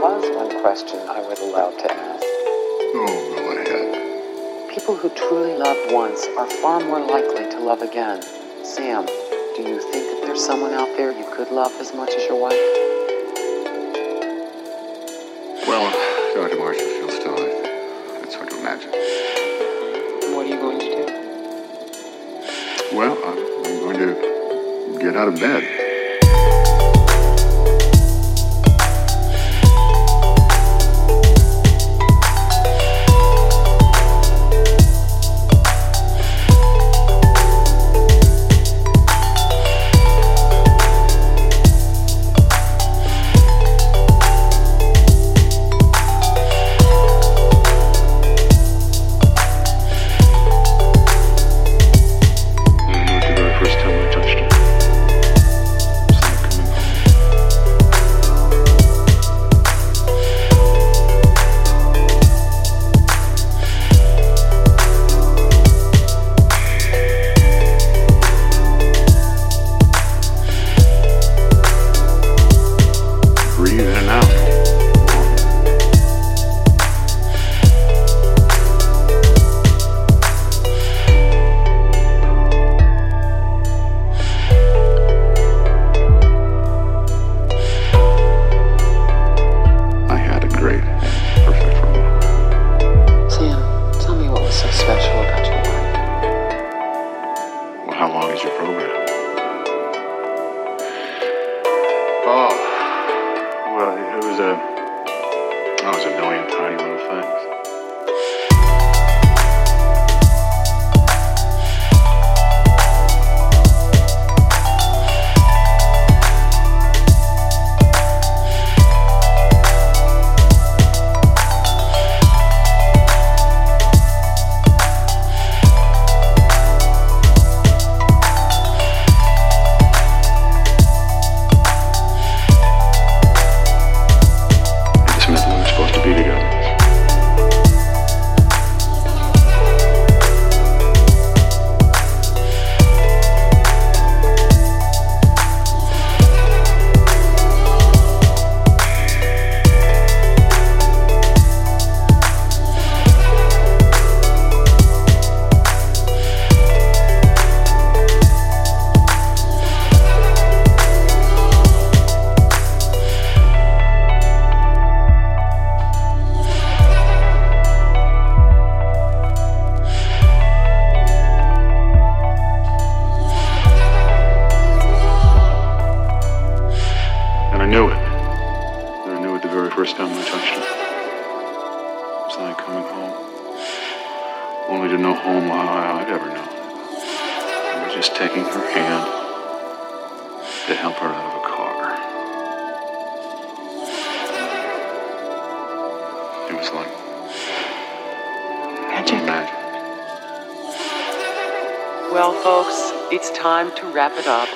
was one question I was allowed to ask. Oh, go ahead. People who truly loved once are far more likely to love again. Sam, do you think that there's someone out there you could love as much as your wife? Well, Dr. Marcia Fieldstone. I, it's hard to imagine. What are you going to do? Well, I'm, I'm going to get out of bed. How long is your program? Oh, well, it was a, oh, it was a million tiny little things. Knew it. And I knew it the very first time I touched her. It was like coming home. Only to know home how I'd ever known. I was just taking her hand to help her out of a car. It was like Magic. magic. Well, folks, it's time to wrap it up.